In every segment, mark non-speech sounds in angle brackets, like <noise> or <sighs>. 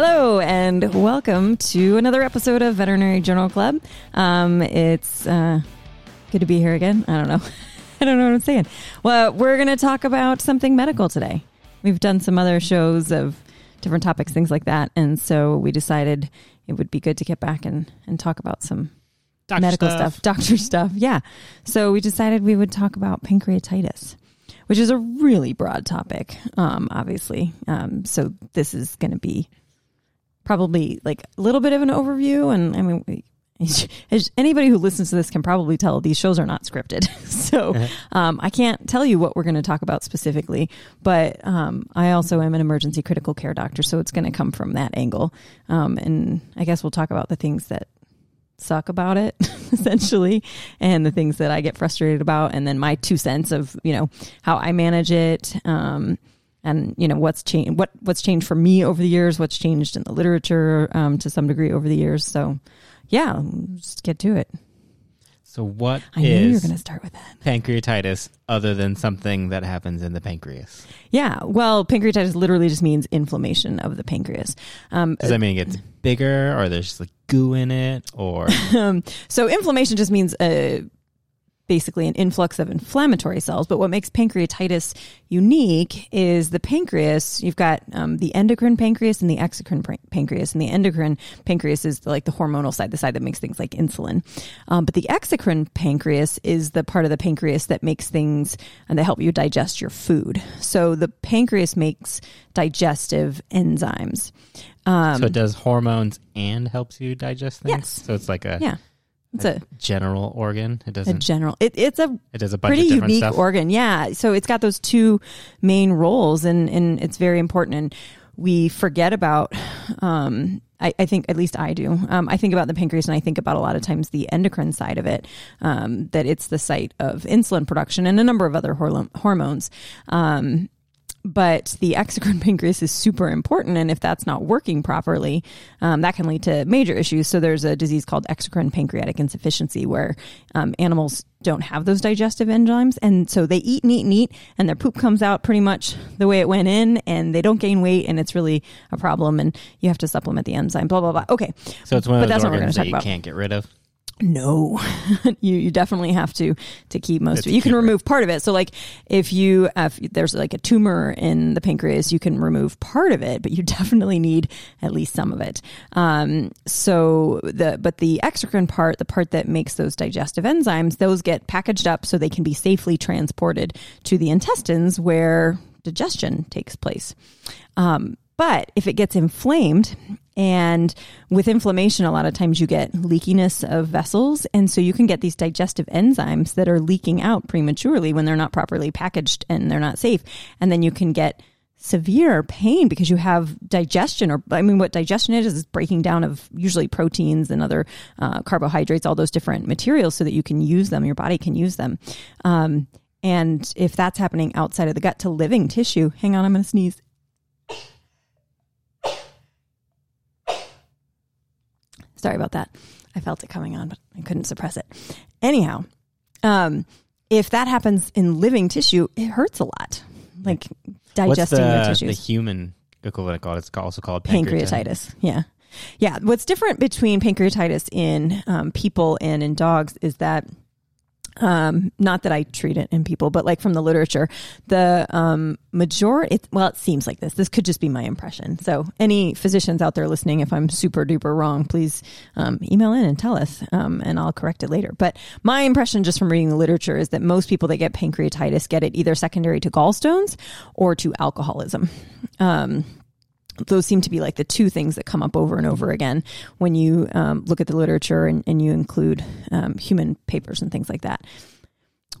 Hello, and welcome to another episode of Veterinary Journal Club. Um, it's uh, good to be here again. I don't know. <laughs> I don't know what I'm saying. Well, we're going to talk about something medical today. We've done some other shows of different topics, things like that. And so we decided it would be good to get back and, and talk about some Doctor medical stuff. doctor <laughs> stuff. Yeah. So we decided we would talk about pancreatitis, which is a really broad topic, um, obviously. Um, so this is going to be probably like a little bit of an overview. And I mean, <laughs> as anybody who listens to this can probably tell, these shows are not scripted. <laughs> so um, I can't tell you what we're going to talk about specifically, but um, I also am an emergency critical care doctor, so it's going to come from that angle. Um, and I guess we'll talk about the things that suck about it <laughs> essentially and the things that I get frustrated about and then my two cents of you know how I manage it um, and you know what's changed what what's changed for me over the years what's changed in the literature um, to some degree over the years. So yeah just get to it. So, what I knew you were going to start with that. pancreatitis other than something that happens in the pancreas? yeah well pancreatitis literally just means inflammation of the pancreas. Um, Does that mean it gets bigger, or there's just like goo in it, or um, <laughs> so inflammation just means uh, basically an influx of inflammatory cells. But what makes pancreatitis unique is the pancreas. You've got um, the endocrine pancreas and the exocrine pancreas. And the endocrine pancreas is like the hormonal side, the side that makes things like insulin. Um, but the exocrine pancreas is the part of the pancreas that makes things and that help you digest your food. So the pancreas makes digestive enzymes. Um, so it does hormones and helps you digest things. Yes. So it's like a yeah, it's a general organ. It doesn't. A general. It, it's a it does a bunch pretty of different unique stuff. organ. Yeah. So it's got those two main roles and, and it's very important. And we forget about, um, I, I think at least I do. Um, I think about the pancreas and I think about a lot of times the endocrine side of it, um, that it's the site of insulin production and a number of other horlo- hormones. Um, but the exocrine <laughs> pancreas is super important. And if that's not working properly, um, that can lead to major issues. So there's a disease called exocrine pancreatic insufficiency where um, animals don't have those digestive enzymes. And so they eat and eat and eat, and their poop comes out pretty much the way it went in, and they don't gain weight, and it's really a problem. And you have to supplement the enzyme, blah, blah, blah. Okay. So it's one But of that's those what we're gonna organs that you about. can't get rid of. No, <laughs> you you definitely have to to keep most of it. You can remove part of it. So like if you if there's like a tumor in the pancreas, you can remove part of it, but you <laughs> definitely need at least some of it. Um, so the but the exocrine part, the part that makes those digestive enzymes, those get packaged up so they can be safely transported to the intestines where digestion takes place. Um, but if it gets inflamed, and with inflammation, a lot of times you get leakiness of vessels. And so you can get these digestive enzymes that are leaking out prematurely when they're not properly packaged and they're not safe. And then you can get severe pain because you have digestion or i mean what digestion is is breaking down of usually proteins and other uh, carbohydrates all those different materials so that you can use them your body can use them um, and if that's happening outside of the gut to living tissue hang on i'm going to sneeze Sorry about that. I felt it coming on, but I couldn't suppress it. Anyhow, um, if that happens in living tissue, it hurts a lot. Like digesting the, the, the tissues. human equivalent called? It's also called pancreatitis. pancreatitis. Yeah. Yeah. What's different between pancreatitis in um, people and in dogs is that um, not that I treat it in people, but like from the literature, the um, majority, it, well, it seems like this. This could just be my impression. So, any physicians out there listening, if I'm super duper wrong, please um, email in and tell us, um, and I'll correct it later. But my impression, just from reading the literature, is that most people that get pancreatitis get it either secondary to gallstones or to alcoholism. Um, those seem to be like the two things that come up over and over again when you um, look at the literature and, and you include um, human papers and things like that.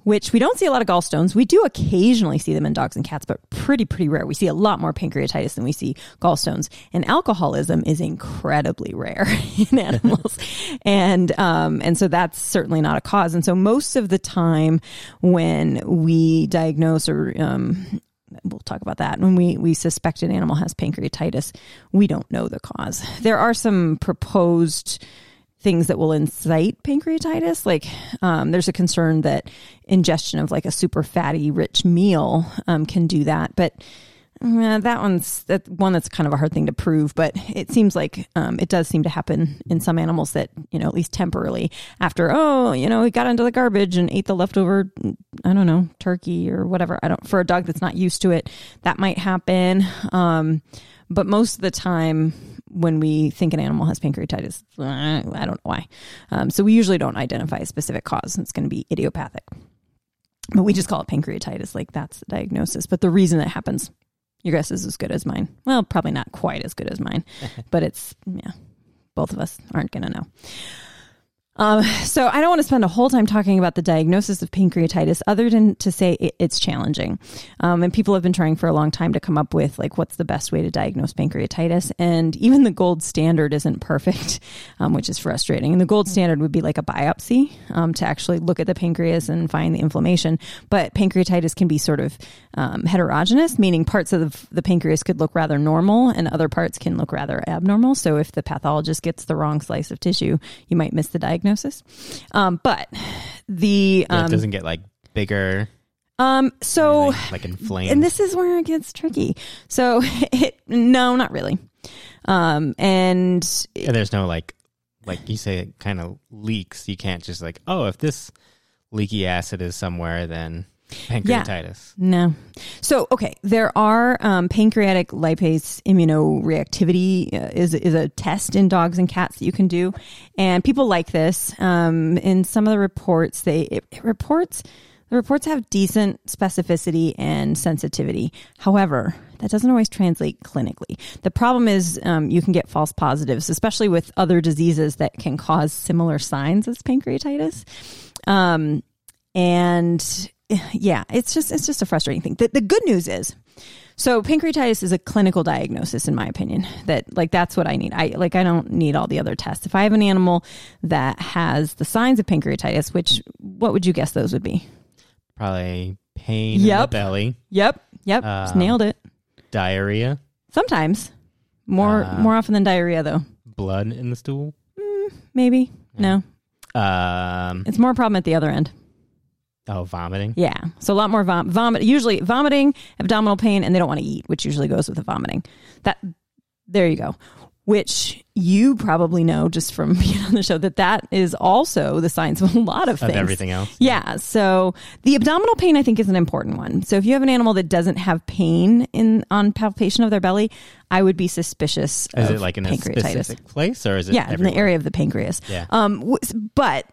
Which we don't see a lot of gallstones. We do occasionally see them in dogs and cats, but pretty, pretty rare. We see a lot more pancreatitis than we see gallstones. And alcoholism is incredibly rare <laughs> in animals. <laughs> and, um, and so that's certainly not a cause. And so most of the time when we diagnose or, um, we'll talk about that. When we we suspect an animal has pancreatitis we don't know the cause. There are some proposed things that will incite pancreatitis like um, there's a concern that ingestion of like a super fatty rich meal um, can do that but That one's that one that's kind of a hard thing to prove, but it seems like um, it does seem to happen in some animals that you know at least temporarily after oh you know he got into the garbage and ate the leftover I don't know turkey or whatever I don't for a dog that's not used to it that might happen. Um, but most of the time when we think an animal has pancreatitis, I don't know why. Um, so we usually don't identify a specific cause. It's going to be idiopathic but we just call it pancreatitis like that's the diagnosis but the reason it happens your guess is as good as mine. Well, probably not quite as good as mine, <laughs> but it's, yeah, both of us aren't going to know. Um, so I don't want to spend a whole time talking about the diagnosis of pancreatitis other than to say it, it's challenging. Um, and people have been trying for a long time to come up with like what's the best way to diagnose pancreatitis. And even the gold standard isn't perfect, <laughs> um, which is frustrating. And the gold standard would be like a biopsy um, to actually look at the pancreas and find the inflammation. But pancreatitis can be sort of um, heterogeneous, meaning parts of the, the pancreas could look rather normal and other parts can look rather abnormal. So if the pathologist gets the wrong slice of tissue, you might miss the diagnosis diagnosis. Um, but the Yeah, um, it doesn't get like bigger, um, so like, like inflamed. and this is where it gets tricky. So <laughs> it, no, not really. Um, and And there's no like, like you say, it kind of leaks. You can't just like, oh, if this leaky acid is somewhere, then pancreatitis. No. So, okay, there are um, pancreatic lipase immunoreactivity uh, is is a test in dogs and cats that you can do, and people like this. Um, in some of the reports, they it, it reports the reports have decent specificity and sensitivity. However, that doesn't always translate clinically. The problem is um, you can get false positives, especially with other diseases that can cause similar signs as pancreatitis. Um, and yeah, it's just it's just a frustrating thing. The, the good news is, so pancreatitis is a clinical diagnosis, in my opinion. That like that's what I need. I like I don't need all the other tests. If I have an animal that has the signs of pancreatitis, which what would you guess those would be? Probably pain Yep. in the belly, Yep, yep, just Um, nailed it. diarrhea, Sometimes more Uh, more often than diarrhea, though. blood in the stool. Maybe no, Um, it's more a problem at the other end. Oh, vomiting. Yeah. So a lot more vom- vomit, usually vomiting, abdominal pain, and they don't want to eat, which usually goes with the vomiting. That, there you go. Which you probably know just from <laughs> being on the show that that is also the signs of a lot of Of things. everything else. Yeah. So the abdominal pain, I think, is an important one. So if you have an animal that doesn't have pain in on palpation of their belly, I would be suspicious Is of it like in a specific place or is it? Yeah, in the area of the pancreas. Yeah. Um, but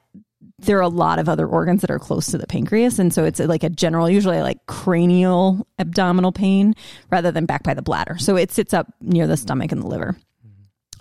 there are a lot of other organs that are close to the pancreas, and so it's like a general, usually like cranial abdominal pain rather than back by the bladder. So it sits up near the stomach and the liver.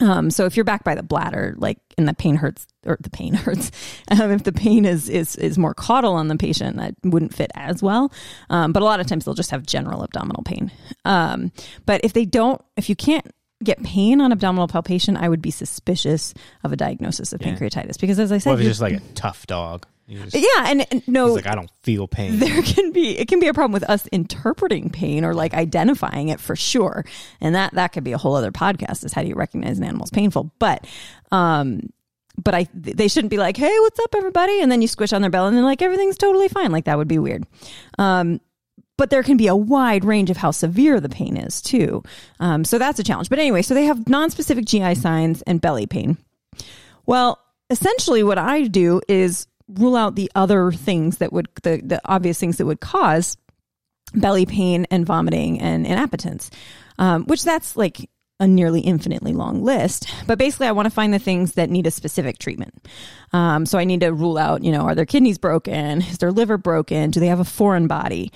Um, so if you're back by the bladder, like, and the pain hurts, or the pain <laughs> hurts, um, if the pain is is is more caudal on the patient, that wouldn't fit as well. Um, but a lot of times they'll just have general abdominal pain. Um, but if they don't, if you can't get pain on abdominal palpation, I would be suspicious of a diagnosis of Yeah. pancreatitis because, as I said, if it's just like a tough dog? Just, yeah, and, and no, like, I don't feel pain. there can be it can be a problem with us interpreting pain or like identifying it for sure and that that could be a whole other podcast is how do you recognize an animal's painful but um but i they shouldn't be like hey what's up everybody and then you squish on their belly and they're like everything's totally fine like that would be weird um but there can be a wide range of how severe the pain is too um, so that's a challenge but anyway so they have non-specific gi signs and belly pain well, essentially, what I do is rule out the other things that would the the obvious things that would cause belly pain and vomiting and inappetence, um, which that's like a nearly infinitely long list. But basically, I want to find the things that need a specific treatment. Um, so I need to rule out, you know, are their kidneys broken? Is their liver broken? Do they have a foreign body?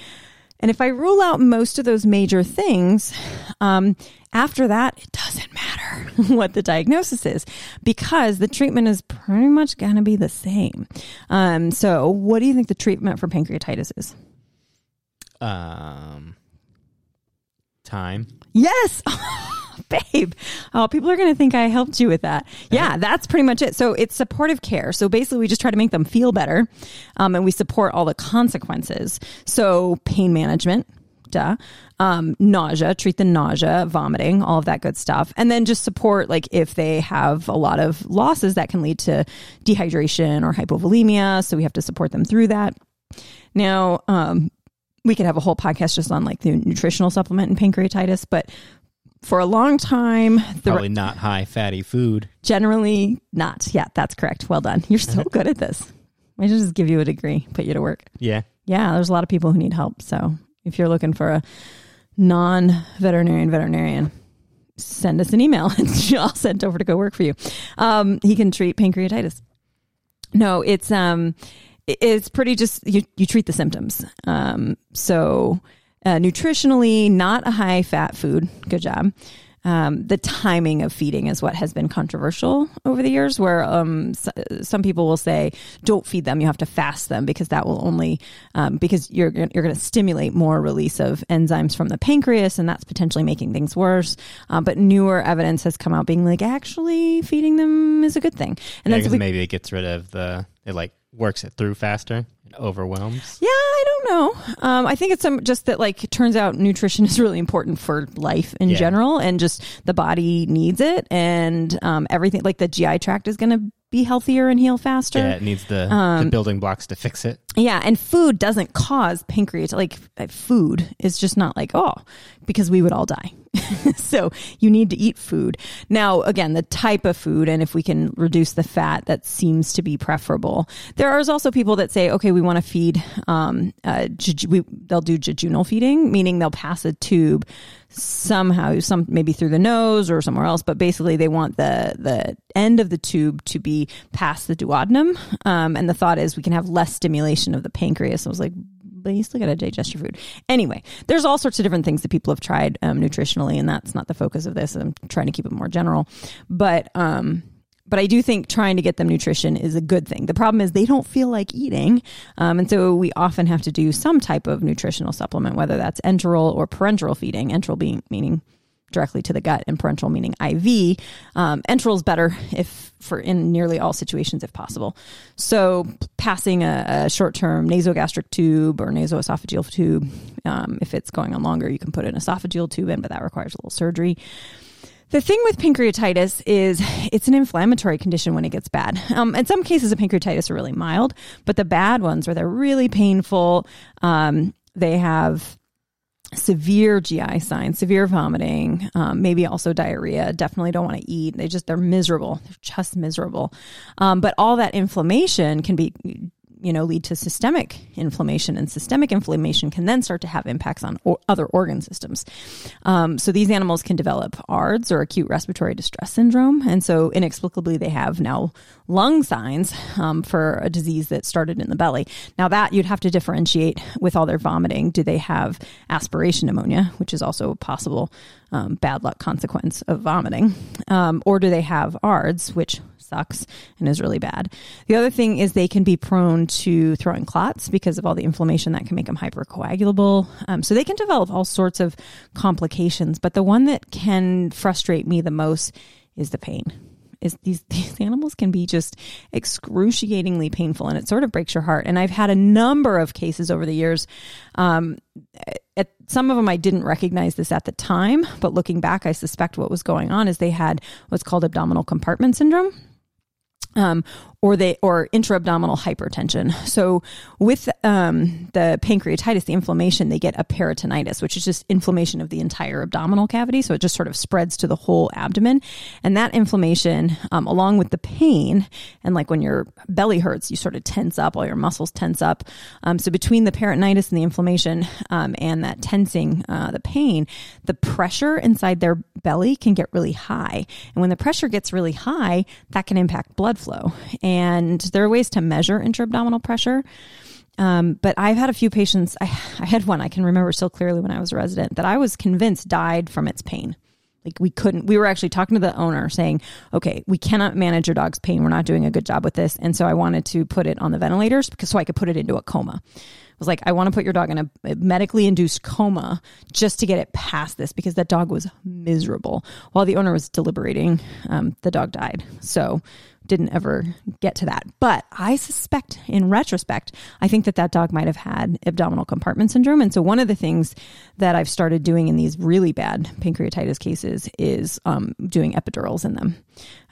And if I rule out most of those major things, um, after that, it doesn't matter <laughs> what the diagnosis is because the treatment is pretty much going to be the same. Um, so, what do you think the treatment for pancreatitis is? Um, time. Yes. <laughs> <laughs> Babe. Oh, people are going to think I helped you with that. Yeah, that's pretty much it. So it's supportive care. So basically, we just try to make them feel better um, and we support all the consequences. So pain management, duh. Um, nausea, treat the nausea, vomiting, all of that good stuff. And then just support, like, if they have a lot of losses that can lead to dehydration or hypovolemia. So we have to support them through that. Now, um, we could have a whole podcast just on like the nutritional supplement and pancreatitis, but for a long time, the Probably not high fatty food. generally not. Yeah, that's correct. Well done. You're so <laughs> good at this. I should just give you a degree, put you to work. Yeah. Yeah, there's a lot of people who need help. So if you're looking for a non-veterinarian veterinarian, send us an email <laughs> and I'll send over to go work for you. Um, he can treat pancreatitis. No, it's um, it's pretty just you you treat the symptoms. Um, so uh, nutritionally, not a high fat food. Good job. Um, the timing of feeding is what has been controversial over the years, where um, s- some people will say, "Don't feed them; you have to fast them because that will only um, because you're you're going to stimulate more release of enzymes from the pancreas, and that's potentially making things worse." Uh, but newer evidence has come out being like, actually, feeding them is a good thing, and And that's because maybe it gets rid of the, it like works it through faster. It overwhelms. Yeah, I don't know. Um, I think it's some, just that like it turns out nutrition <laughs> is really important for life in Yeah. general, and just the body needs it, and um, everything like the GI tract is going to be healthier and heal faster. Yeah, it needs the, Um, the building blocks to fix it. Yeah, and food doesn't cause pancreatitis. Like uh, food is just not like oh, because we would all die. <laughs> so you need to eat food. Now, again, the type of food, and if we can reduce the fat, that seems to be preferable. There are also people that say, okay, we want to feed. Um, uh, we, they'll do jejunal feeding, meaning they'll pass a tube somehow, some maybe through the nose or somewhere else, but basically they want the the end of the tube to be past the duodenum. Um, and the thought is we can have less stimulation of the pancreas. I was like, but you still got to digest your food. Anyway, there's all sorts of different things that people have tried um, nutritionally, and that's not the focus of this. I'm trying to keep it more general, but um, but I do think trying to get them nutrition is a good thing. The problem is they don't feel like eating, um, and so we often have to do some type of nutritional supplement, whether that's enteral or parenteral feeding. Enteral being meaning directly to the gut, and parenteral meaning IV. Um, enteral is better if for in nearly all situations if possible. So passing a, a short-term nasogastric tube or nasoesophageal tube, um, if it's going on longer, you can put an esophageal tube in, but that requires a little surgery. The thing with pancreatitis is it's an inflammatory condition when it gets bad. Um, in some cases, the pancreatitis are really mild, but the bad ones where they're really painful, um, they have severe GI signs, severe vomiting, um, maybe also diarrhea. Definitely don't want to eat. They just they're miserable. They're just miserable. Um, but all that inflammation can be you know lead to systemic inflammation and systemic inflammation can then start to have impacts on o- other organ systems. Um, so these animals can develop ARDS or acute respiratory distress syndrome and so inexplicably they have now lung signs um, for a disease that started in the belly. Now that you'd have to differentiate with all their vomiting. Do they have aspiration pneumonia which is also possible um, bad luck consequence of vomiting um, or do they have ARDS which sucks and is really bad. The other thing is they can be prone to throwing clots because of all the inflammation that can make them hypercoagulable. Um, so they can develop all sorts of complications. But the one that can frustrate me the most is the pain. Is these <laughs> these animals can be just excruciatingly painful, and it sort of breaks your heart. And I've had a number of cases over the years. Um, at some of them I didn't recognize this at the time, but looking back, I suspect what was going on is they had what's called abdominal compartment syndrome. Um, or they or intra-abdominal hypertension. <laughs> So with um, the pancreatitis, the inflammation, they get a peritonitis, which is just inflammation of the entire abdominal cavity. So it just sort of spreads to the whole abdomen, and that inflammation, um, along with the pain, and like when your belly hurts, you sort of tense up, all your muscles tense up. Um, so between the peritonitis and the inflammation um, and that tensing, uh, the pain, the pressure inside their belly can get really high, and when the pressure gets really high, that can impact blood flow there are ways to measure intra-abdominal pressure. Um, but I've had a few patients. I, I had one I can remember so clearly when I was a resident that I was convinced died from its pain. Like we couldn't. We were actually talking to the owner saying, "Okay, we cannot manage your dog's pain. We're not doing a good job with this." And so I wanted to put it on the ventilators because so I could put it into a coma. I was like, I want to put your dog in a medically induced coma just to get it past this because that dog was miserable. While the owner was deliberating, um, the dog died. So didn't ever get to that. But I suspect, in retrospect, I think that that dog might have had abdominal compartment syndrome. And so, one of the things that I've started doing in these really bad pancreatitis cases is um, doing epidurals in them.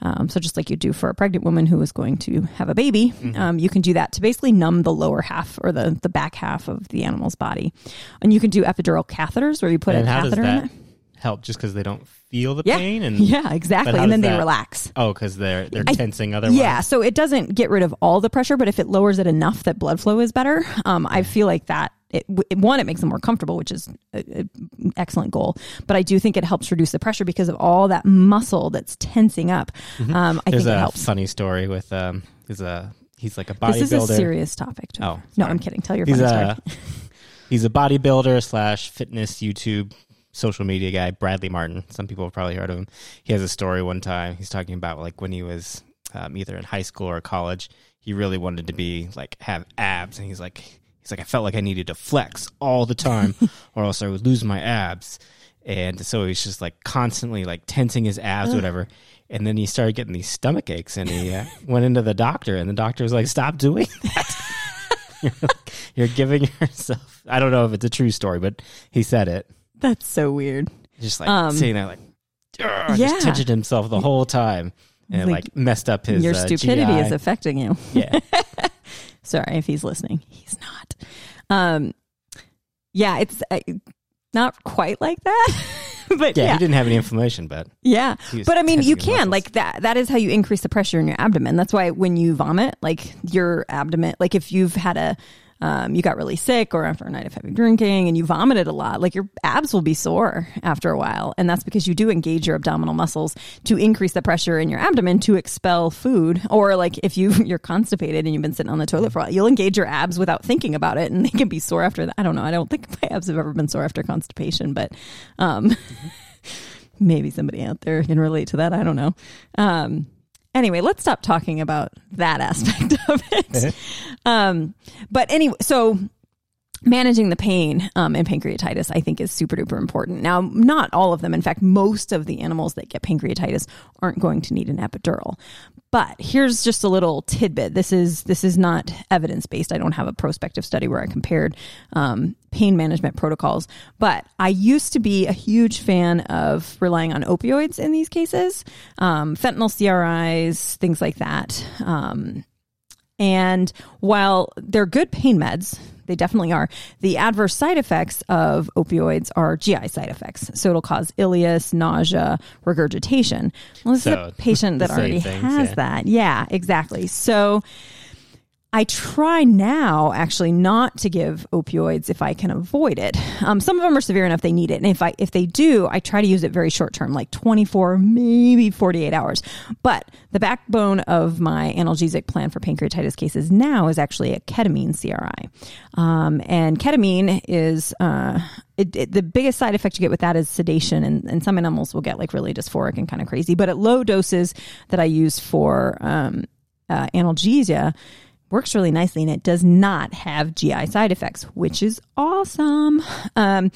Um, so, just like you do for a pregnant woman who is going to have a baby, mm-hmm. um, you can do that to basically numb the lower half or the, the back half of the animal's body. And you can do epidural catheters where you put and a catheter in it. Help just because they don't feel the yeah. pain and <laughs> yeah exactly. and then they relax. Oh because they're they're tensing otherwise? Yeah so it doesn't get rid of all the pressure but if it lowers it enough that blood flow is better um, i feel like that it, one it makes them more comfortable which is an excellent goal but i do think it helps reduce the pressure because of all that muscle that's tensing up. Mm-hmm. um, i There's think it a helps. funny story with um there's a he's like a bodybuilder this is a serious topic Joe. oh no i'm kidding. Tell your he's funny a, story. <laughs> he's a bodybuilder slash fitness youtube social media guy, Bradley Martin. Some people have probably heard of him. He has a story one time. He's talking about like when he was um, either in high school or college, he really wanted to be like have abs, and he's like, he's like, I felt like I needed to flex all the time, <laughs> or else I would lose my abs. And so he's just like constantly like tensing his abs, whatever. And then he started getting these stomach aches, and he uh, <laughs> went into the doctor, and the doctor was like, "Stop doing that." <laughs> you're, you're giving yourself. I don't know if it's a true story, but he said it. That's so weird. Just like um, sitting there, like, yeah. just tensioned himself the whole time, and like, like messed up his. Your uh, stupidity GI. is affecting you. Yeah. <laughs> Sorry if he's listening. He's not. Um, yeah, it's uh, not quite like that. <laughs> but yeah, yeah, he didn't have any inflammation, but yeah, but I mean, you can like that. That is how you increase the pressure in your abdomen. That's why when you vomit, like your abdomen, like if you've had a um, you got really sick or after a night of heavy drinking and you vomited a lot, like your abs will be sore after a while. And that's because you do engage your abdominal muscles to increase the pressure in your abdomen to expel food. Or like if you, <laughs> you're constipated and you've been sitting on the toilet for a while, you'll engage your abs without thinking about it and they can be sore after that. I don't know. I don't think <laughs> my abs have ever been sore after constipation, but, um, <laughs> maybe somebody out there can relate to that. I don't know. Um, anyway, let's stop talking about that aspect <laughs> of it. Uh-huh. um, but anyway, so managing the pain um, in pancreatitis, I think, is super duper important. Now, not all of them. In fact, most of the animals that get pancreatitis aren't going to need an epidural. But here's just a little tidbit. This is this is not evidence based. I don't have a prospective study where I compared um, pain management protocols. But I used to be a huge fan of relying on opioids in these cases, um, fentanyl CRIs, things like that. Um, and while they're good pain meds, they definitely are. The adverse side effects of opioids are GI side effects. So it'll cause ileus, nausea, regurgitation. Well, this so, is a patient that already things, has yeah. that. Yeah, exactly. So I try now actually not to give opioids if I can avoid it. Um, some of them are severe enough they need it, and if I if they do, I try to use it very short term, like 24, maybe 48 hours. But the backbone of my analgesic plan for pancreatitis cases now is actually a ketamine CRI, um, and ketamine is. Uh, it, it, the biggest side effect you get with that is sedation, and, and some animals will get like really dysphoric and kind of crazy. But at low doses that I use for um, uh, analgesia, works really nicely and it does not have GI side effects, which is awesome. Um,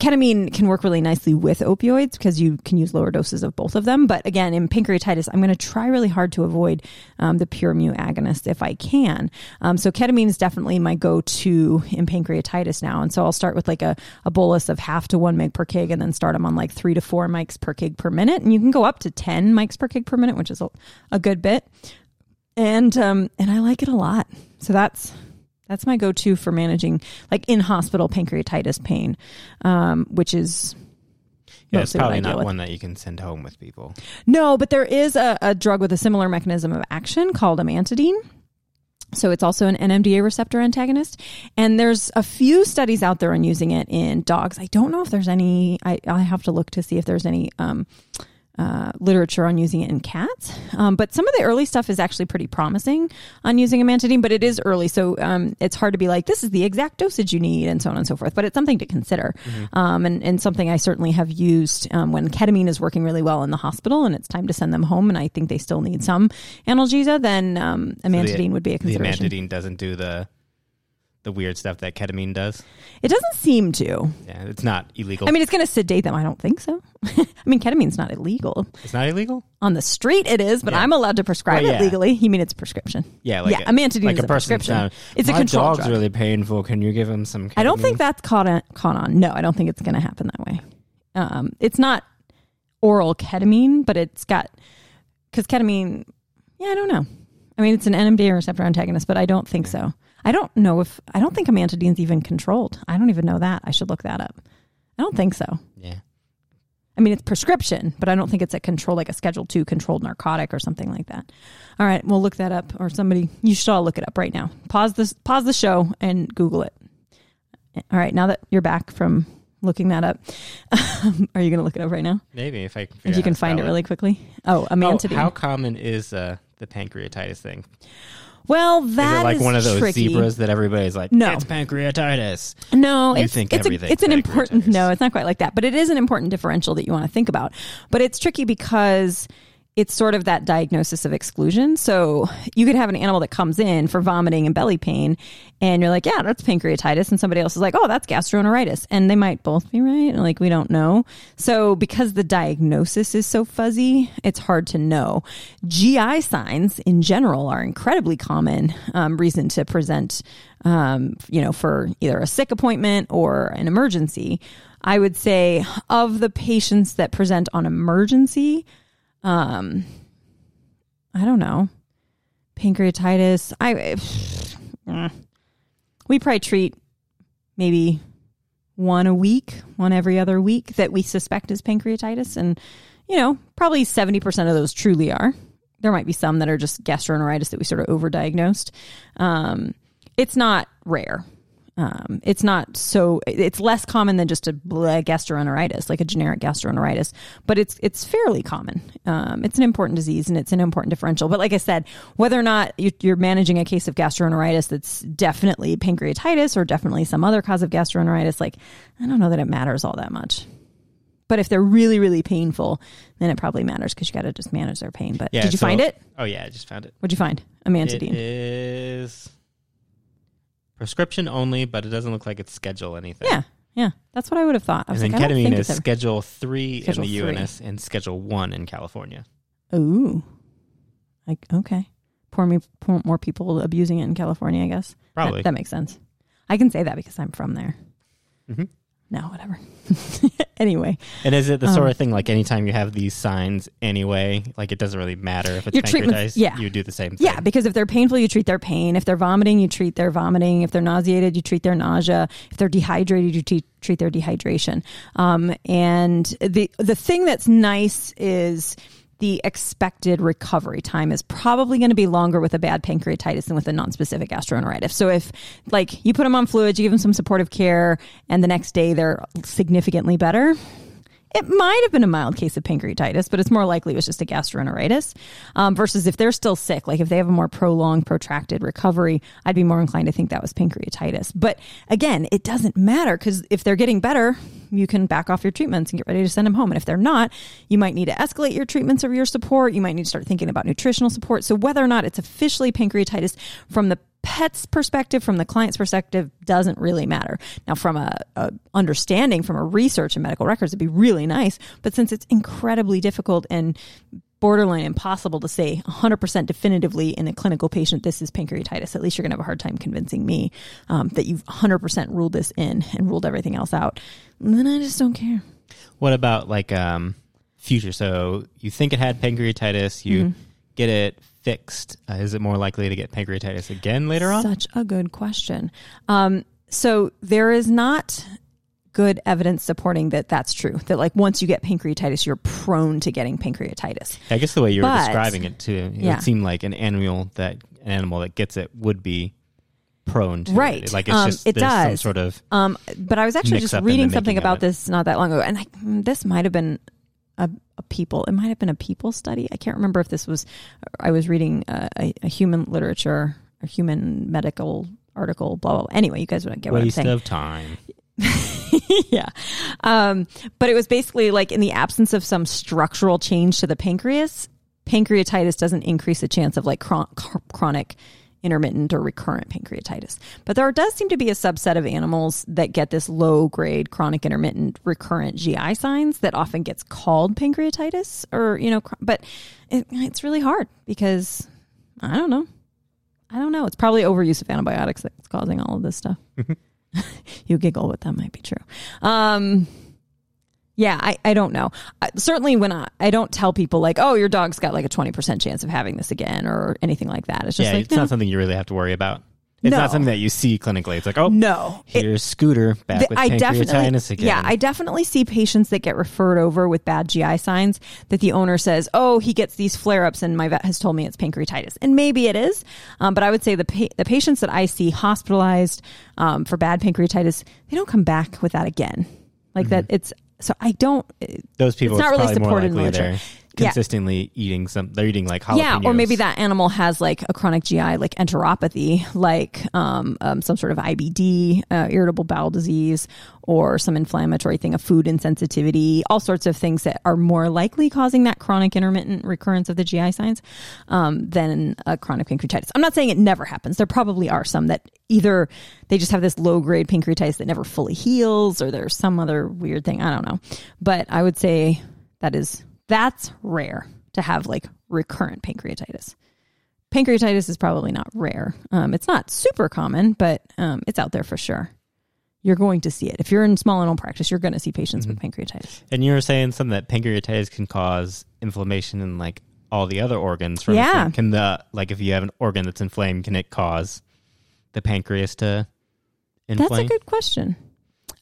ketamine can work really nicely with opioids because you can use lower doses of both of them. But again, in pancreatitis, I'm going to try really hard to avoid um, the pure mu agonist if I can. Um, so ketamine is definitely my go-to in pancreatitis now. And so I'll start with like a, a bolus of half to one mg per kg and then start them on like three to four mics per kg per minute. And you can go up to 10 mics per kg per minute, which is a, a good bit and um, and I like it a lot. So that's that's my go-to for managing like in hospital pancreatitis pain, um, which is yeah, it's probably not one that you can send home with people. No, but there is a, a drug with a similar mechanism of action called amantadine. So it's also an NMDA receptor antagonist. And there's a few studies out there on using it in dogs. I don't know if there's any, I, I have to look to see if there's any um, uh, literature on using it in cats. Um, but some of the early stuff is actually pretty promising on using amantadine, but it is early. So um, it's hard to be like, this is the exact dosage you need and so on and so forth. But it's something to consider mm-hmm. um, and, and something I certainly have used um, when ketamine is working really well in the hospital and it's time to send them home and I think they still need some analgesia, then um, amantadine so the, would be a consideration. The amantadine doesn't do the the weird stuff that ketamine does. It doesn't seem to. Yeah, it's not illegal. I mean, it's going to sedate them. I don't think so. <laughs> I mean, ketamine's not illegal. it's not illegal. On the street, it is, but Yeah. I'm allowed to prescribe Well, it yeah. legally. You mean it's a prescription? Yeah, like yeah, amantadine like is a a prescription. down, It's a My controlled dog's drug. really painful. Can you give him some? Ketamine? I don't think that's caught on, caught on. No, I don't think it's going to happen that way. Um, it's not oral ketamine, but it's got because ketamine. Yeah, I don't know. I mean, it's an NMDA receptor antagonist, but I don't think so. I don't know if I don't think amantadine's even controlled. I don't even know that. I should look that up. I don't think so. Yeah. I mean, it's prescription, but I don't think it's a control, like a Schedule Two controlled narcotic or something like that. All right, we'll look that up, or somebody. You should all look it up right now. Pause this, pause the show, and Google it. All right, now that you're back from looking that up, <laughs> are you going to look it up right now? Maybe if I can If you can find it really quickly. Oh, Oh, amantadine. how common is uh, the pancreatitis thing? Well, Is it like is one of those tricky. zebras that everybody's like, No. it's pancreatitis? No, You it's think it's, a, it's an important. No, it's not quite like that, but it is an important differential that you want to think about. But it's tricky because it's sort of that diagnosis of exclusion. So you could have an animal that comes in for vomiting and belly pain, and you're like, yeah, that's pancreatitis, and somebody else is like, oh, that's gastroenteritis, and they might both be right. Like we don't know. So because the diagnosis is so fuzzy, it's hard to know. GI signs in general are incredibly common um, reason to present, um, you know, for either a sick appointment or an emergency. I would say of the patients that present on emergency, um, I don't know, pancreatitis. I eh, <sighs> we probably treat maybe one a week, one every other week that we suspect is pancreatitis, and you know, probably seventy percent of those truly are. There might be some that are just gastroenteritis that we sort of overdiagnosed. Um, it's not rare. Um, it's not so. It's less common than just a blah gastroenteritis, like a generic gastroenteritis, but it's it's fairly common. Um, it's an important disease and it's an important differential. But like I said, whether or not you- you're managing a case of gastroenteritis that's definitely pancreatitis or definitely some other cause of gastroenteritis, like I don't know that it matters all that much. But if they're really really painful, then it probably matters because you got to just manage their pain. But Yeah, did you so- find it? Oh yeah, I just found it. What'd you find? It Amantadine. is prescription only, but it doesn't look like it's schedule anything. Yeah, yeah, that's what I would have thought. I And was then like, don't ketamine think is Schedule three Schedule in the three. UNS and Schedule one in California. Ooh. Like okay. Poor me poor, more people abusing it in California, I guess. Probably. That, that makes sense. I can say that because I'm from there. Mhm. No, whatever. <laughs> anyway, And is it the Um, sort of thing like anytime you have these signs anyway, like it doesn't really matter if it's Your pancreatitis, yeah. you do the same thing. yeah, because if they're painful, you treat their pain. If they're vomiting, you treat their vomiting. If they're nauseated, you treat their nausea. If they're dehydrated, you treat, treat their dehydration. Um, and the the thing that's nice is the expected recovery time is probably going to be longer with a bad pancreatitis than with a non-specific gastroenteritis. So if like you put them on fluids, you give them some supportive care, and the next day they're significantly better, it might have been a mild case of pancreatitis, but it's more likely it was just a gastroenteritis. Um, versus if they're still sick, like if they have a more prolonged, protracted recovery, I'd be more inclined to think that was pancreatitis. But again, it doesn't matter because if they're getting better, you can back off your treatments and get ready to send them home. And if they're not, you might need to escalate your treatments or your support. You might need to start thinking about nutritional support. So whether or not it's officially pancreatitis from the pet's perspective, from the client's perspective, doesn't really matter. Now, from a, a understanding, from a research and medical records, it'd be really nice. But since it's incredibly difficult and borderline impossible to say 100% definitively in a clinical patient this is pancreatitis at least you're going to have a hard time convincing me um, that you've 100% ruled this in and ruled everything else out and then i just don't care What about like um future? So you think it had pancreatitis, you Mm-hmm. get it fixed. Uh, is it more likely to get pancreatitis again later on? Such a good question. Um, so there is not good evidence supporting that that's true. That like once you get pancreatitis, you're prone to getting pancreatitis. I guess the way you were But- describing it too, it Yeah. would seem like an animal that an animal that gets it would be prone to Right. it. Like it's Um, just it there's some does. sort of Um, but I was actually just reading something about this not that long ago, and I, this might have been a, a people. It might have been a people study. I can't remember if this was. I was reading a, a, a human literature, a human medical article. Blah blah. blah. Anyway, you guys would get what I'm saying. waste of time. <laughs> yeah. Um, but it was basically like in the absence of some structural change to the pancreas, pancreatitis doesn't increase the chance of like chron- chronic intermittent or recurrent pancreatitis. But there does seem to be a subset of animals that get this low grade chronic intermittent recurrent GI signs that often gets called pancreatitis or, you know, but it, it's really hard because I don't know. I don't know. It's probably overuse of antibiotics that's causing all of this stuff. <laughs> you giggle, but that might be true. Um, yeah, I, I don't know. I, certainly, when I, I don't tell people like, oh, your dog's got like a 20% chance of having this again or anything like that. It's just yeah, like, it's no, not something you really have to worry about. It's No. not something that you see clinically. It's like, oh, no. It- here's Scooter back the- with I pancreatitis again. yeah, I definitely see patients that get referred over with bad GI signs that the owner says, "Oh, he gets these flare ups, and my vet has told me it's pancreatitis." And maybe it is, um, but I would say the pa- the patients that I see hospitalized um, for bad pancreatitis, they don't come back with that again. Like that, it's so I don't. Those people, It's not really supported in literature. They're Yeah. consistently eating some. They're eating like jalapenos. Yeah, or maybe that animal has like a chronic GI, like enteropathy, like um, um, some sort of IBD, uh, irritable bowel disease, or some inflammatory thing, a food insensitivity, all sorts of things that are more likely causing that chronic intermittent recurrence of the GI signs um, than a chronic pancreatitis. I'm not saying it never happens. There probably are some that either they just have this low grade pancreatitis that never fully heals, or there's some other weird thing. I don't know, but I would say that is that's rare to have like recurrent pancreatitis. Pancreatitis is probably not rare. Um, it's not super common, but um, it's out there for sure. You're going to see it. If you're in small animal practice, you're going to see patients with pancreatitis. And you were saying something that pancreatitis can cause inflammation in like all the other organs. From Yeah. Can the like if you have an organ that's inflamed, can it cause the pancreas to inflame? That's a good question.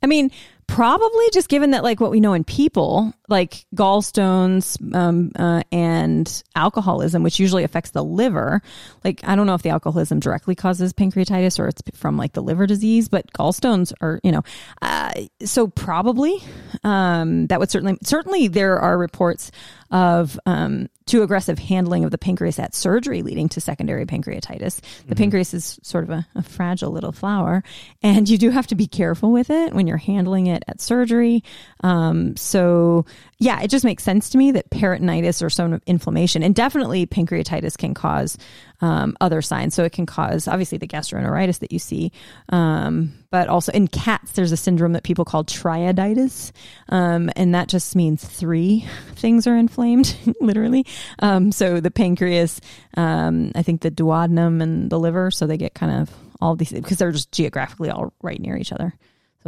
I mean, probably just given that, like what we know in people, like gallstones um, uh, and alcoholism, which usually affects the liver. Like, I don't know if the alcoholism directly causes pancreatitis or it's from like the liver disease, but gallstones are, you know, uh, so probably um, that would certainly, certainly there are reports of um, too aggressive handling of the pancreas at surgery leading to secondary pancreatitis. The pancreas is sort of a, a fragile little flower, and you do have to be careful with it when you're handling it at surgery. Um, so, yeah, it just makes sense to me that peritonitis or some inflammation, and definitely pancreatitis can cause um, other signs. So it can cause obviously the gastroenteritis that you see, um, but also in cats, there's a syndrome that people call triaditis, um, and that just means three <laughs> things are inflamed, <laughs> literally. Um, so the pancreas, um, I think the duodenum and the liver, so they get kind of all these because they're just geographically all right near each other.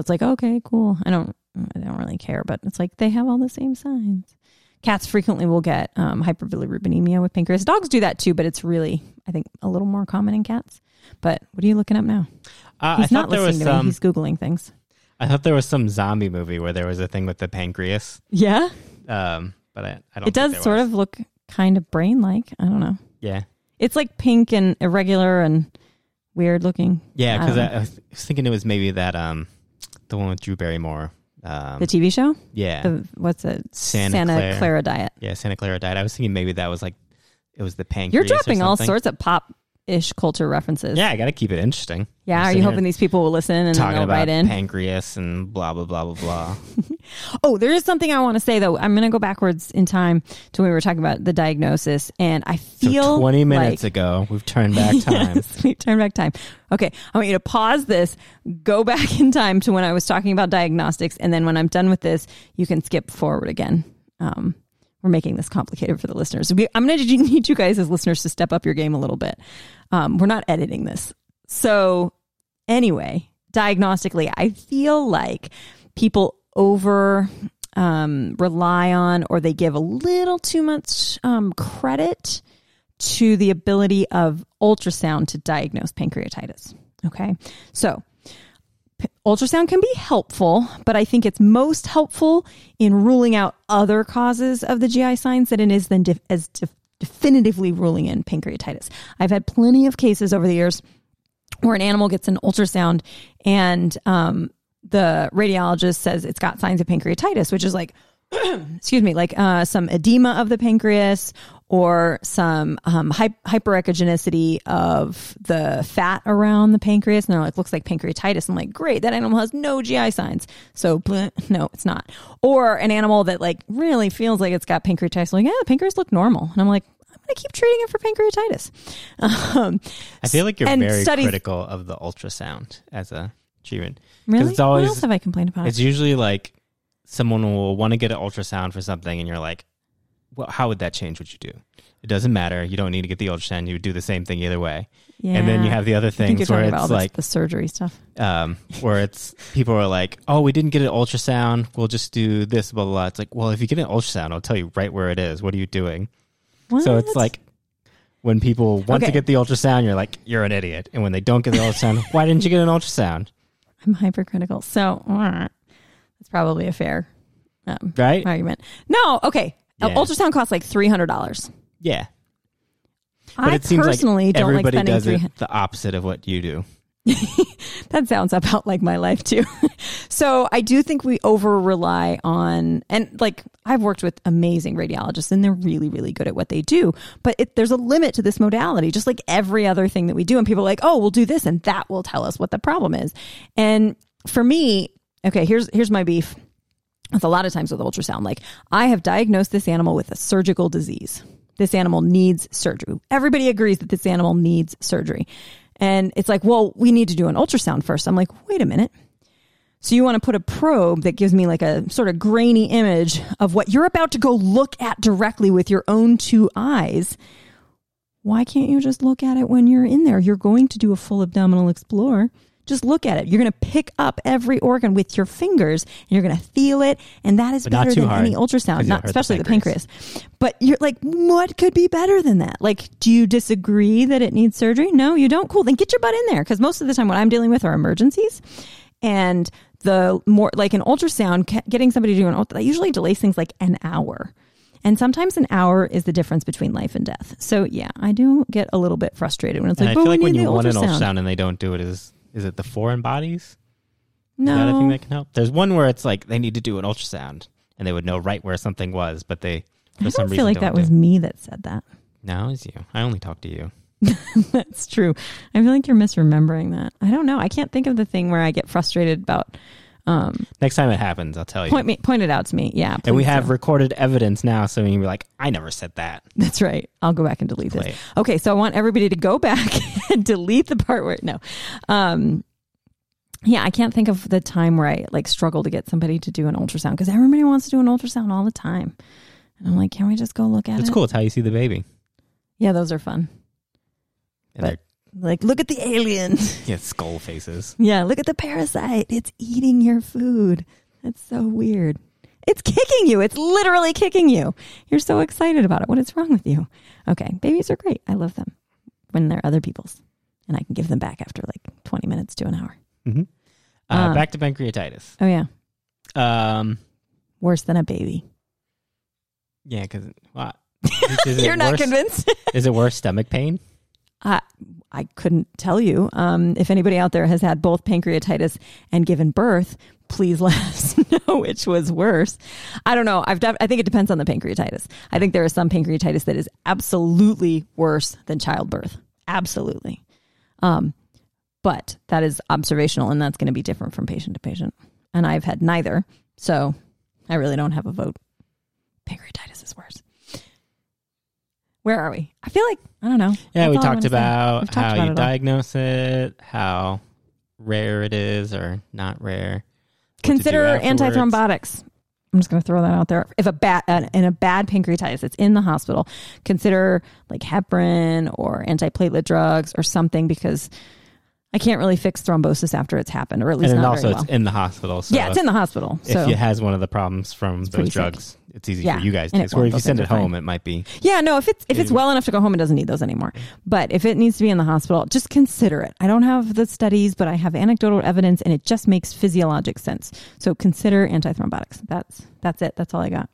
It's like okay, cool. I don't, I don't really care, but it's like they have all the same signs. Cats frequently will get um, hyperbilirubinemia with pancreas. Dogs do that too, but it's really, I think, a little more common in cats. But what are you looking up now? Uh, He's not there was listening to me. He's googling things. I thought there was some zombie movie where there was a thing with the pancreas. Yeah, Um, but I, I don't. it does sort of look kind of brain-like. I don't know. Yeah. It's like pink and irregular and weird looking. Yeah, because I, I was thinking it was maybe that um, the one with Drew Barrymore. Um, The TV show, yeah, the what's it? Santa Clara. Clara diet. yeah, Santa Clara Diet. I was thinking maybe that was like it was the pancreas. You're dropping all sorts of pop ish culture references. Yeah, I got to keep it interesting. Yeah. Are you hoping these people will listen and talking they'll about write in? pancreas and blah blah blah blah blah? <laughs> Oh, there is something I want to say though. I'm going to go backwards in time to when we were talking about the diagnosis, and I feel so 20 minutes like, ago, we've turned back <laughs> time. Yes, we turn back time. Okay, I want you to pause this, go back in time to when I was talking about diagnostics, and then when I'm done with this, you can skip forward again. Um, we're making this complicated for the listeners. We, I'm going to need you guys as listeners to step up your game a little bit. Um, we're not editing this, so anyway, diagnostically, I feel like people over um, rely on or they give a little too much um, credit to the ability of ultrasound to diagnose pancreatitis. Okay. So, ultrasound can be helpful, but I think it's most helpful in ruling out other causes of the GI signs than it is then def- as def- definitively ruling in pancreatitis. I've had plenty of cases over the years where an animal gets an ultrasound and um, the radiologist says it's got signs of pancreatitis, which is like, <clears throat> excuse me, like uh, some edema of the pancreas or some um, hy- hyperechogenicity of the fat around the pancreas. And they're like, looks like pancreatitis. I'm like, great, that animal has no GI signs. So, bleh, no, it's not. Or an animal that like really feels like it's got pancreatitis. Like, yeah, the pancreas look normal. And I'm like, I'm going to keep treating it for pancreatitis. <laughs> Um, I feel like you're very studies- critical of the ultrasound as a treatment. really? it's always- what else have I complained about? It's usually like someone will want to get an ultrasound for something, and you're like, well, how would that change what you do? It doesn't matter. You don't need to get the ultrasound. You would do the same thing either way. yeah. And then you have the other I think you're things where it's this- like, the surgery stuff. um, where it's people are like, oh, we didn't get an ultrasound. We'll just do this, blah, blah, blah. It's like, well, if you get an ultrasound, I'll tell you right where it is. What are you doing? So it's like when people want Okay. to get the ultrasound, you're like, you're an idiot. And when they don't get the ultrasound, <laughs> why didn't you get an ultrasound? I'm hypercritical. So uh, <laughs> that's probably a fair um, Right? argument. No, okay. Yeah. ultrasound costs like three hundred dollars. Yeah. But I it seems personally like don't like everybody spending does three. it the opposite of what you do. <laughs> That sounds about like my life too. <laughs> so I do think we over rely on, and like I've worked with amazing radiologists and they're really, really good at what they do. But it, there's a limit to this modality, just like every other thing that we do. And people are like, oh, we'll do this and that will tell us what the problem is. And for me, okay, here's, here's my beef. It's a lot of times with ultrasound. Like I have diagnosed this animal with a surgical disease. This animal needs surgery. Everybody agrees that this animal needs surgery. And it's like, well, we need to do an ultrasound first. I'm like, wait a minute. So you want to put a probe that gives me like a sort of grainy image of what you're about to go look at directly with your own two eyes. Why can't you just look at it when you're in there? You're going to do a full abdominal explore. Just look at it. You're going to pick up every organ with your fingers and you're going to feel it. And that is But better than hard, any ultrasound, not hurt the especially the pancreas. pancreas. But you're like, what could be better than that? Like, do you disagree that it needs surgery? No, you don't. Cool. Then get your butt in there. Cause most of the time what I'm dealing with are emergencies. And the more like an ultrasound, getting somebody to do an ultrasound, that usually delays things like an hour. And sometimes an hour is the difference between life and death. So yeah, I do get a little bit frustrated when it's And like, I "Oh, feel like when you want an ultrasound." ultrasound and they don't do it, is is it the foreign bodies? No, Is that a thing that can help? There's one where it's like they need to do an ultrasound and they would know right where something was, but they for I some don't reason feel like that was me that said that. No, it's you. I only talk to you. <laughs> That's true. I feel like you're misremembering that. I don't know. I can't think of the thing where I get frustrated about. Um, Next time it happens, I'll tell you. point me, point it out to me. Yeah, and we have do. recorded evidence now, so you can be like, I never said that. <laughs> That's right. I'll go back and delete Play this. Okay, so I want everybody to go back <laughs> and delete the part where no. Um yeah, I can't think of the time where I like struggle to get somebody to do an ultrasound because everybody wants to do an ultrasound all the time. And I'm like, can we just go look at It's it? It's cool. It's how you see the baby. Yeah, those are fun. And But- Like, look at the alien. <laughs> yeah, skull faces. yeah, look at the parasite. It's eating your food. That's so weird. It's kicking you. It's literally kicking you. You're so excited about it. What is wrong with you? Okay, babies are great. I love them when they're other people's, and I can give them back after like 20 minutes to an hour. hmm Uh, Um, back to pancreatitis. Oh yeah, Um, worse than a baby. yeah, because <laughs> it You're not worse- convinced. Is it worse stomach pain? I I couldn't tell you. Um, if anybody out there has had both pancreatitis and given birth, please <laughs> let us know which was worse. I don't know. I've def- I think it depends on the pancreatitis. I think there is some pancreatitis that is absolutely worse than childbirth. Absolutely. Um, but that is observational, and that's going to be different from patient to patient. And I've had neither, so I really don't have a vote. Pancreatitis is worse. Where are we? I feel like I don't know. Yeah, That's we talked about talked how about you it diagnose it, how rare it is or not rare. what to do Consider antithrombotics. I'm just going to throw that out there. If a bad in a bad pancreatitis, it's in the hospital. Consider like heparin or antiplatelet drugs or something because I can't really fix thrombosis after it's happened, or at least And not also very well. it's in the hospital. So yeah, it's in the hospital. if So it has one of the problems from those sick. It's easy Yeah, for you guys to take. Where if you send it home, fine. it might be. yeah, no, if it's if it's well enough to go home, it doesn't need those anymore. But if it needs to be in the hospital, just consider it. I don't have the studies, but I have anecdotal evidence, and it just makes physiologic sense. So consider antithrombotics. That's that's it. That's all I got.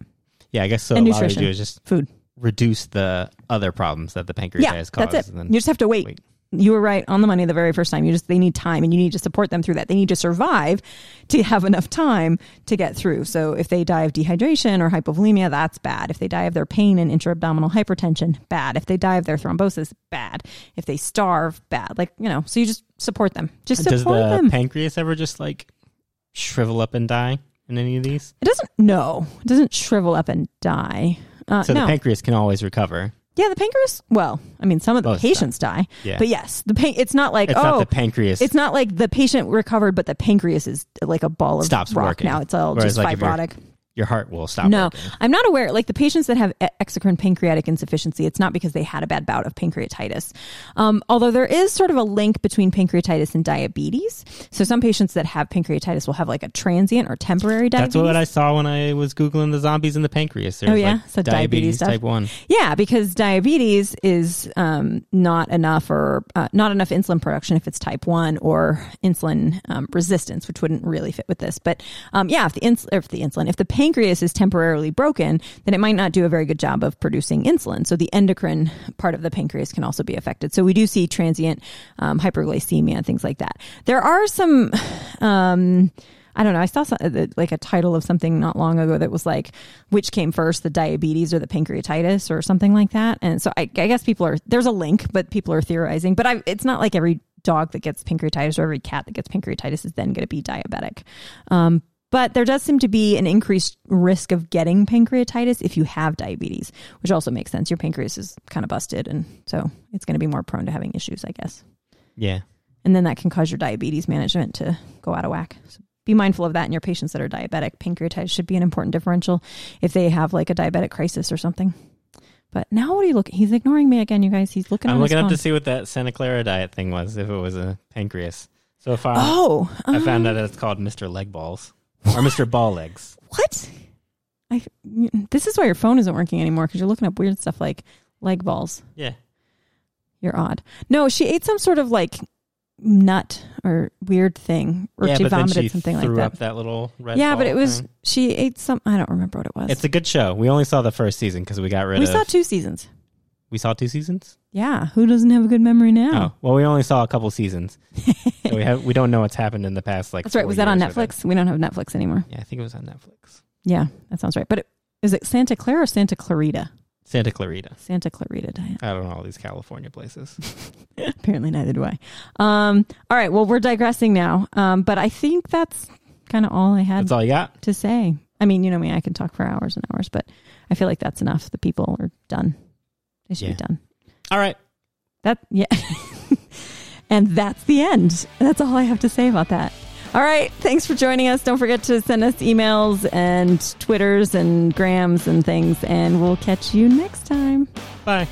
Yeah, I guess so. And a lot nutrition. you do is just Food. reduce the other problems that the pancreatitis yeah, causes. that's it. And then You just have to wait. wait. You were right on the money the very first time. You just they need time, and you need to support them through that. They need to survive to have enough time to get through. So if they die of dehydration or hypovolemia, that's bad. If they die of their pain and intra-abdominal hypertension, bad. If they die of their thrombosis, bad. If they starve, bad. Like you know, so you just support them. Just support Does the them. pancreas ever just like shrivel up and die in any of these? it doesn't. No, it doesn't shrivel up and die. Uh, So no. the pancreas can always recover. Yeah, the pancreas. Well, I mean, some of the Most uh, patients die, Yeah. but yes, the pan- It's not like It's oh, not the pancreas. it's not like the patient recovered, but the pancreas is like a ball of Stops rock working. now. It's all Whereas, just like, if you're- fibrotic. Your heart will stop. No, working. I'm not aware. Like the patients that have exocrine pancreatic insufficiency, it's not because they had a bad bout of pancreatitis. Um, although there is sort of a link between pancreatitis and diabetes. So some patients that have pancreatitis will have like a transient or temporary diabetes. That's what I saw when I was googling the zombies in the pancreas. Oh, yeah? like So diabetes diabetes type one. Yeah, because diabetes is um, not enough or uh, not enough insulin production if it's type one or insulin um, resistance, which wouldn't really fit with this. But um, yeah, if the ins- if the insulin, if the pancreas is temporarily broken, then it might not do a very good job of producing insulin. So the endocrine part of the pancreas can also be affected. So we do see transient um, hyperglycemia and things like that. There are some. Um, I don't know. I saw some, uh, like a title of something not long ago that was like, which came first, the diabetes or the pancreatitis or something like that. And so I, I guess people are, there's a link, but people are theorizing. But I, it's not like every dog that gets pancreatitis or every cat that gets pancreatitis is then going to be diabetic. Um, but there does seem to be an increased risk of getting pancreatitis if you have diabetes, which also makes sense. Your pancreas is kind of busted. And so it's going to be more prone to having issues, I guess Yeah. and then that can cause your diabetes management to go out of whack. So be mindful of that in your patients that are diabetic. Pancreatitis should be an important differential if they have like a diabetic crisis or something. But now what are you looking? He's ignoring me again, you guys. He's looking. I'm looking up to see what that Santa Clara diet thing was, if it was a pancreas. So far, Oh, I found um, out it's called Mr. Leg Balls or Mr. Ball Legs. what? I this is why your phone isn't working anymore because you're looking up weird stuff like leg balls. Yeah. You're odd. No, she ate some sort of like nut or weird thing, or yeah, she vomited she something like threw that. up that little red. yeah, but it was thing. she ate some. I don't remember what it was. It's a good show. We only saw the first season because we got rid we of. We saw two seasons. we saw two seasons. Yeah, who doesn't have a good memory now? Oh well, we only saw a couple seasons. <laughs> we have we don't know what's happened in the past. Like That's right. Was that on years with it. Netflix? We don't have Netflix anymore. Yeah, I think it was on Netflix. Yeah, that sounds right. But it, is it Santa Clara or Santa Clarita? Santa Clarita. Santa Clarita diet. I don't know all these California places. <laughs> Apparently, neither do I. Um, all right. Well, we're digressing now. Um, but I think that's kind of all I had That's all you got. to say. I mean, you know me, I can talk for hours and hours, but I feel like that's enough. The people are done. They should Yeah. be done. All right. That yeah. <laughs> and that's the end. That's all I have to say about that. All right. Thanks for joining us. Don't forget to send us emails and Twitters and Grams and things, and we'll catch you next time. Bye.